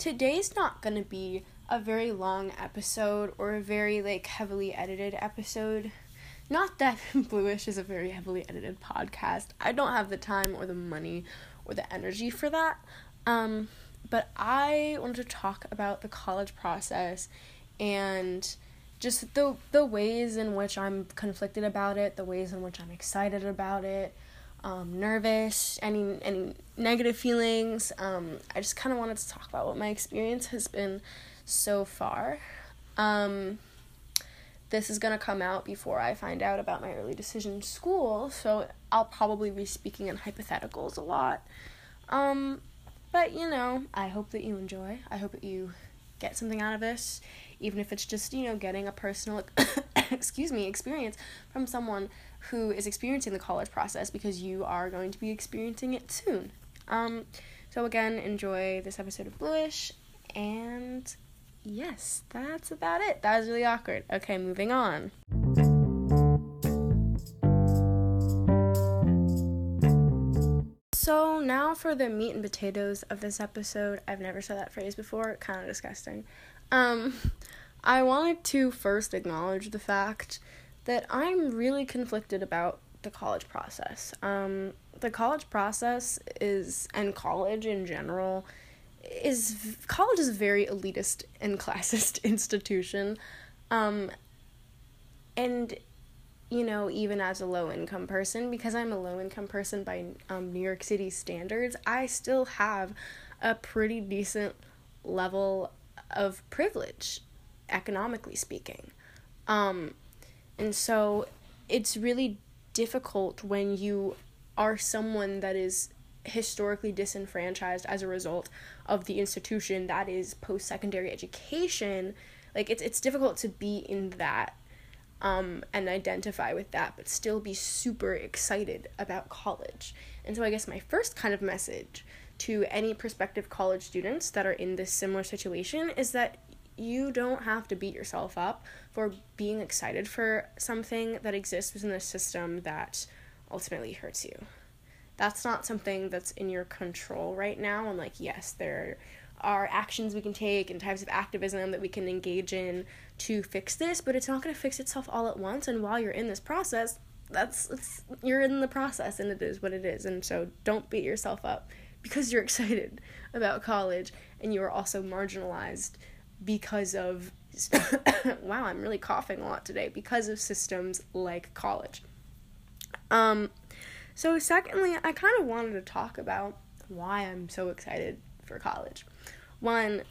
today's not going to be a very long episode or a very like heavily edited episode. Not that Bluish is a very heavily edited podcast. I don't have the time or the money or the energy for that. Um, but I wanted to talk about the college process and just the the ways in which I'm conflicted about it, the ways in which I'm excited about it, um, nervous, any any negative feelings. Um, I just kind of wanted to talk about what my experience has been so far. Um, this is gonna come out before I find out about my early decision school, so I'll probably be speaking in hypotheticals a lot. Um, but you know, I hope that you enjoy. I hope that you get something out of this, even if it's just you know getting a personal, excuse me, experience from someone who is experiencing the college process because you are going to be experiencing it soon. Um, so again, enjoy this episode of Bluish, and yes, that's about it. That was really awkward. Okay, moving on. So now for the meat and potatoes of this episode. I've never said that phrase before. Kind of disgusting. Um, I wanted to first acknowledge the fact that I'm really conflicted about the college process. Um, the college process is, and college in general, is college is a very elitist and classist institution. Um, and you know, even as a low income person, because I'm a low income person by um, New York City standards, I still have a pretty decent level of privilege, economically speaking. Um, and so it's really difficult when you are someone that is historically disenfranchised as a result of the institution that is post secondary education. Like it's it's difficult to be in that um, and identify with that, but still be super excited about college. And so, I guess my first kind of message to any prospective college students that are in this similar situation is that you don't have to beat yourself up for being excited for something that exists within the system that ultimately hurts you. That's not something that's in your control right now. And, like, yes, there are actions we can take and types of activism that we can engage in to fix this, but it's not going to fix itself all at once. And while you're in this process, that's you're in the process and it is what it is. And so don't beat yourself up because you're excited about college and you are also marginalized because of wow, I'm really coughing a lot today because of systems like college. Um so secondly, I kind of wanted to talk about why I'm so excited for college. One,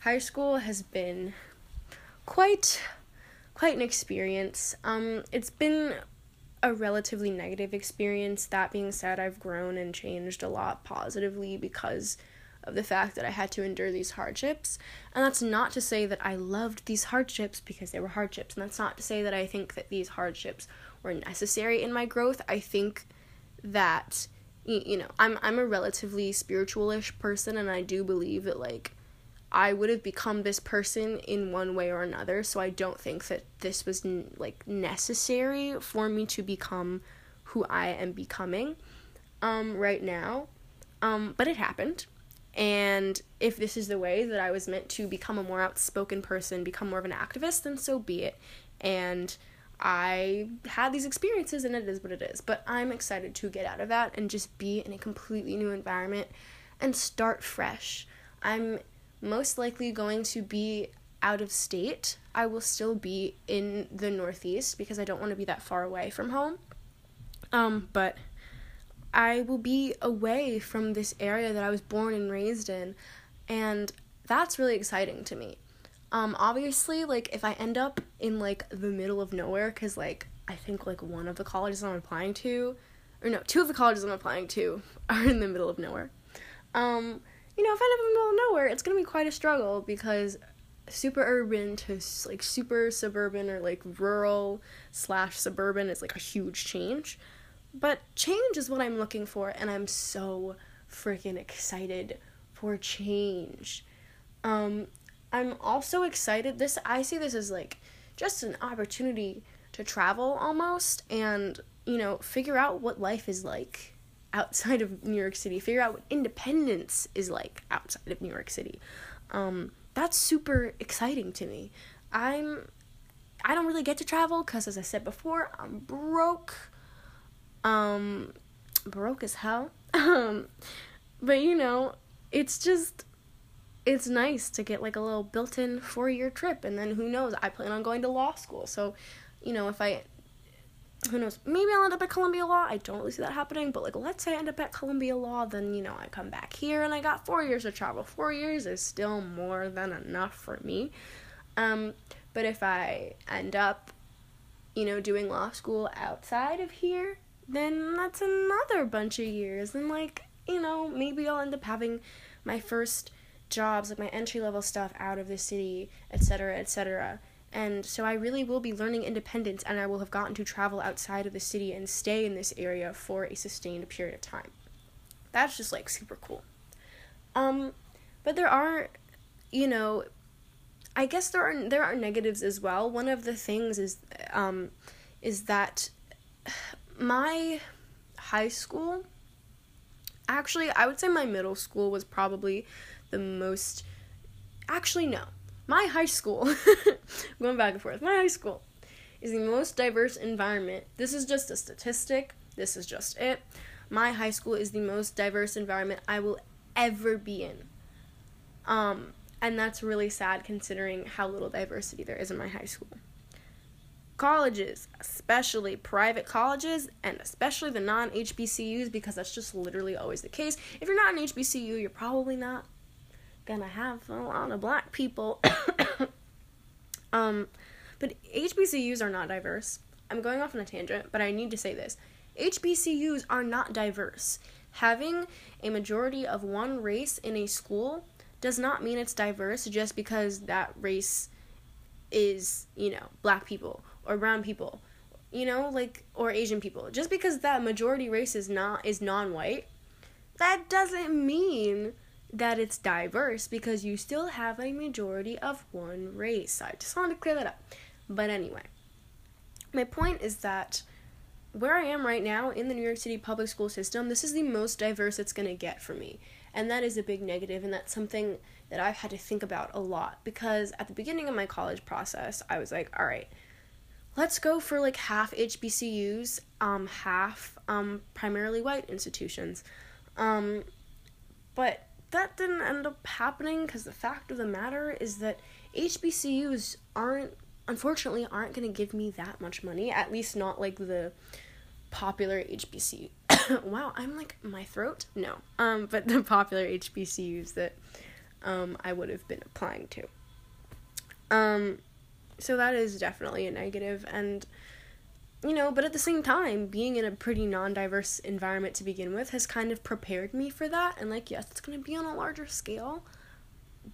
high school has been quite quite an experience. Um, it's been a relatively negative experience. That being said, I've grown and changed a lot positively because of the fact that I had to endure these hardships. And that's not to say that I loved these hardships because they were hardships. And that's not to say that I think that these hardships were necessary in my growth. I think that you know, I'm I'm a relatively spiritualish person and I do believe that like I would have become this person in one way or another. So I don't think that this was like necessary for me to become who I am becoming um, right now. Um, but it happened. And if this is the way that I was meant to become a more outspoken person, become more of an activist, then so be it. And I had these experiences and it is what it is. But I'm excited to get out of that and just be in a completely new environment and start fresh. I'm most likely going to be out of state. I will still be in the Northeast because I don't want to be that far away from home. Um, but I will be away from this area that I was born and raised in, and that's really exciting to me. Um, obviously, like if I end up in like the middle of nowhere, cause like I think like one of the colleges I'm applying to, or no, two of the colleges I'm applying to are in the middle of nowhere. Um, you know, if I end up in the middle of nowhere, it's gonna be quite a struggle because super urban to like super suburban or like rural slash suburban is like a huge change. But change is what I'm looking for, and I'm so freaking excited for change. Um, I'm also excited. This I see this as like just an opportunity to travel almost and you know figure out what life is like outside of New York City, figure out what independence is like outside of New York City. Um, that's super exciting to me. I'm I don't really get to travel because, as I said before, I'm broke. Um, broke as hell. Um, but you know, it's just it's nice to get like a little built-in four-year trip, and then who knows? I plan on going to law school, so you know if I who knows? Maybe I'll end up at Columbia Law. I don't really see that happening, but like, let's say I end up at Columbia Law, then you know I come back here and I got four years to travel. Four years is still more than enough for me. Um, but if I end up, you know, doing law school outside of here, then that's another bunch of years. And like, you know, maybe I'll end up having my first jobs, like my entry level stuff out of the city, etc., etc. And so I really will be learning independence and I will have gotten to travel outside of the city and stay in this area for a sustained period of time. That's just like super cool. Um but there are you know I guess there are there are negatives as well. One of the things is um is that my high school actually I would say my middle school was probably the most actually no my high school, going back and forth, my high school is the most diverse environment. This is just a statistic. This is just it. My high school is the most diverse environment I will ever be in. Um, and that's really sad considering how little diversity there is in my high school. Colleges, especially private colleges, and especially the non HBCUs, because that's just literally always the case. If you're not an HBCU, you're probably not gonna have a lot of black people. um, but HBCUs are not diverse. I'm going off on a tangent, but I need to say this. HBCUs are not diverse. Having a majority of one race in a school does not mean it's diverse just because that race is, you know, black people or brown people, you know, like or Asian people. Just because that majority race is not is non-white, that doesn't mean that it's diverse because you still have a majority of one race. I just wanted to clear that up. But anyway, my point is that where I am right now in the New York City public school system, this is the most diverse it's going to get for me. And that is a big negative, and that's something that I've had to think about a lot because at the beginning of my college process, I was like, all right, let's go for like half HBCUs, um, half um, primarily white institutions. Um, but that didn't end up happening because the fact of the matter is that HBCUs aren't, unfortunately, aren't going to give me that much money, at least not like the popular HBCU. wow, I'm like, my throat? No. Um, but the popular HBCUs that um, I would have been applying to. Um, so that is definitely a negative, and you know, but at the same time, being in a pretty non diverse environment to begin with has kind of prepared me for that. And, like, yes, it's going to be on a larger scale,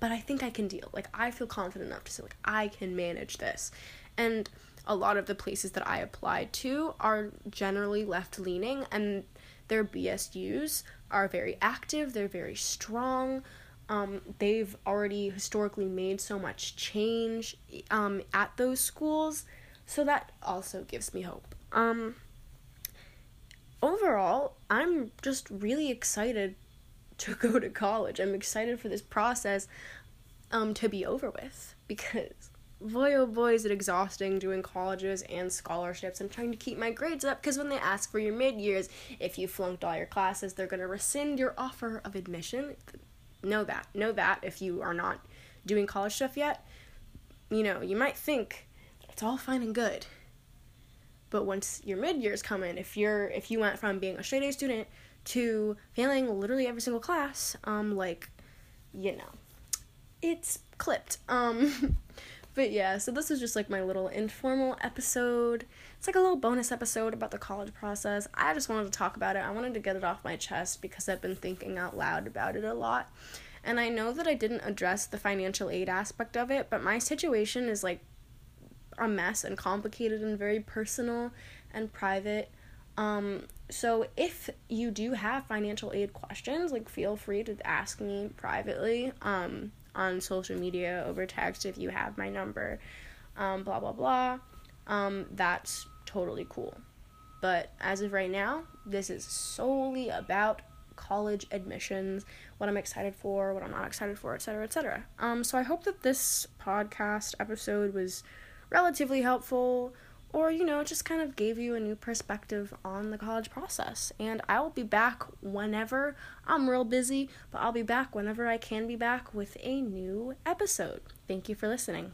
but I think I can deal. Like, I feel confident enough to say, like, I can manage this. And a lot of the places that I applied to are generally left leaning, and their BSUs are very active, they're very strong. Um, they've already historically made so much change um, at those schools so that also gives me hope. Um overall, I'm just really excited to go to college. I'm excited for this process um to be over with because boy oh boy is it exhausting doing colleges and scholarships and trying to keep my grades up because when they ask for your mid years if you flunked all your classes they're going to rescind your offer of admission know that know that if you are not doing college stuff yet you know you might think it's all fine and good. But once your mid years come in, if you're if you went from being a straight A student to failing literally every single class, um, like, you know, it's clipped. Um, but yeah, so this is just like my little informal episode. It's like a little bonus episode about the college process. I just wanted to talk about it. I wanted to get it off my chest because I've been thinking out loud about it a lot. And I know that I didn't address the financial aid aspect of it, but my situation is like a mess and complicated and very personal and private. Um, so if you do have financial aid questions, like feel free to ask me privately um, on social media over text if you have my number. Um, blah blah blah. Um, that's totally cool. But as of right now, this is solely about college admissions, what I'm excited for, what I'm not excited for, etc., etc. Um, so I hope that this podcast episode was relatively helpful or you know just kind of gave you a new perspective on the college process. And i will be back whenever i'm real busy but i'll be back whenever i can be back with a new episode. Thank you for listening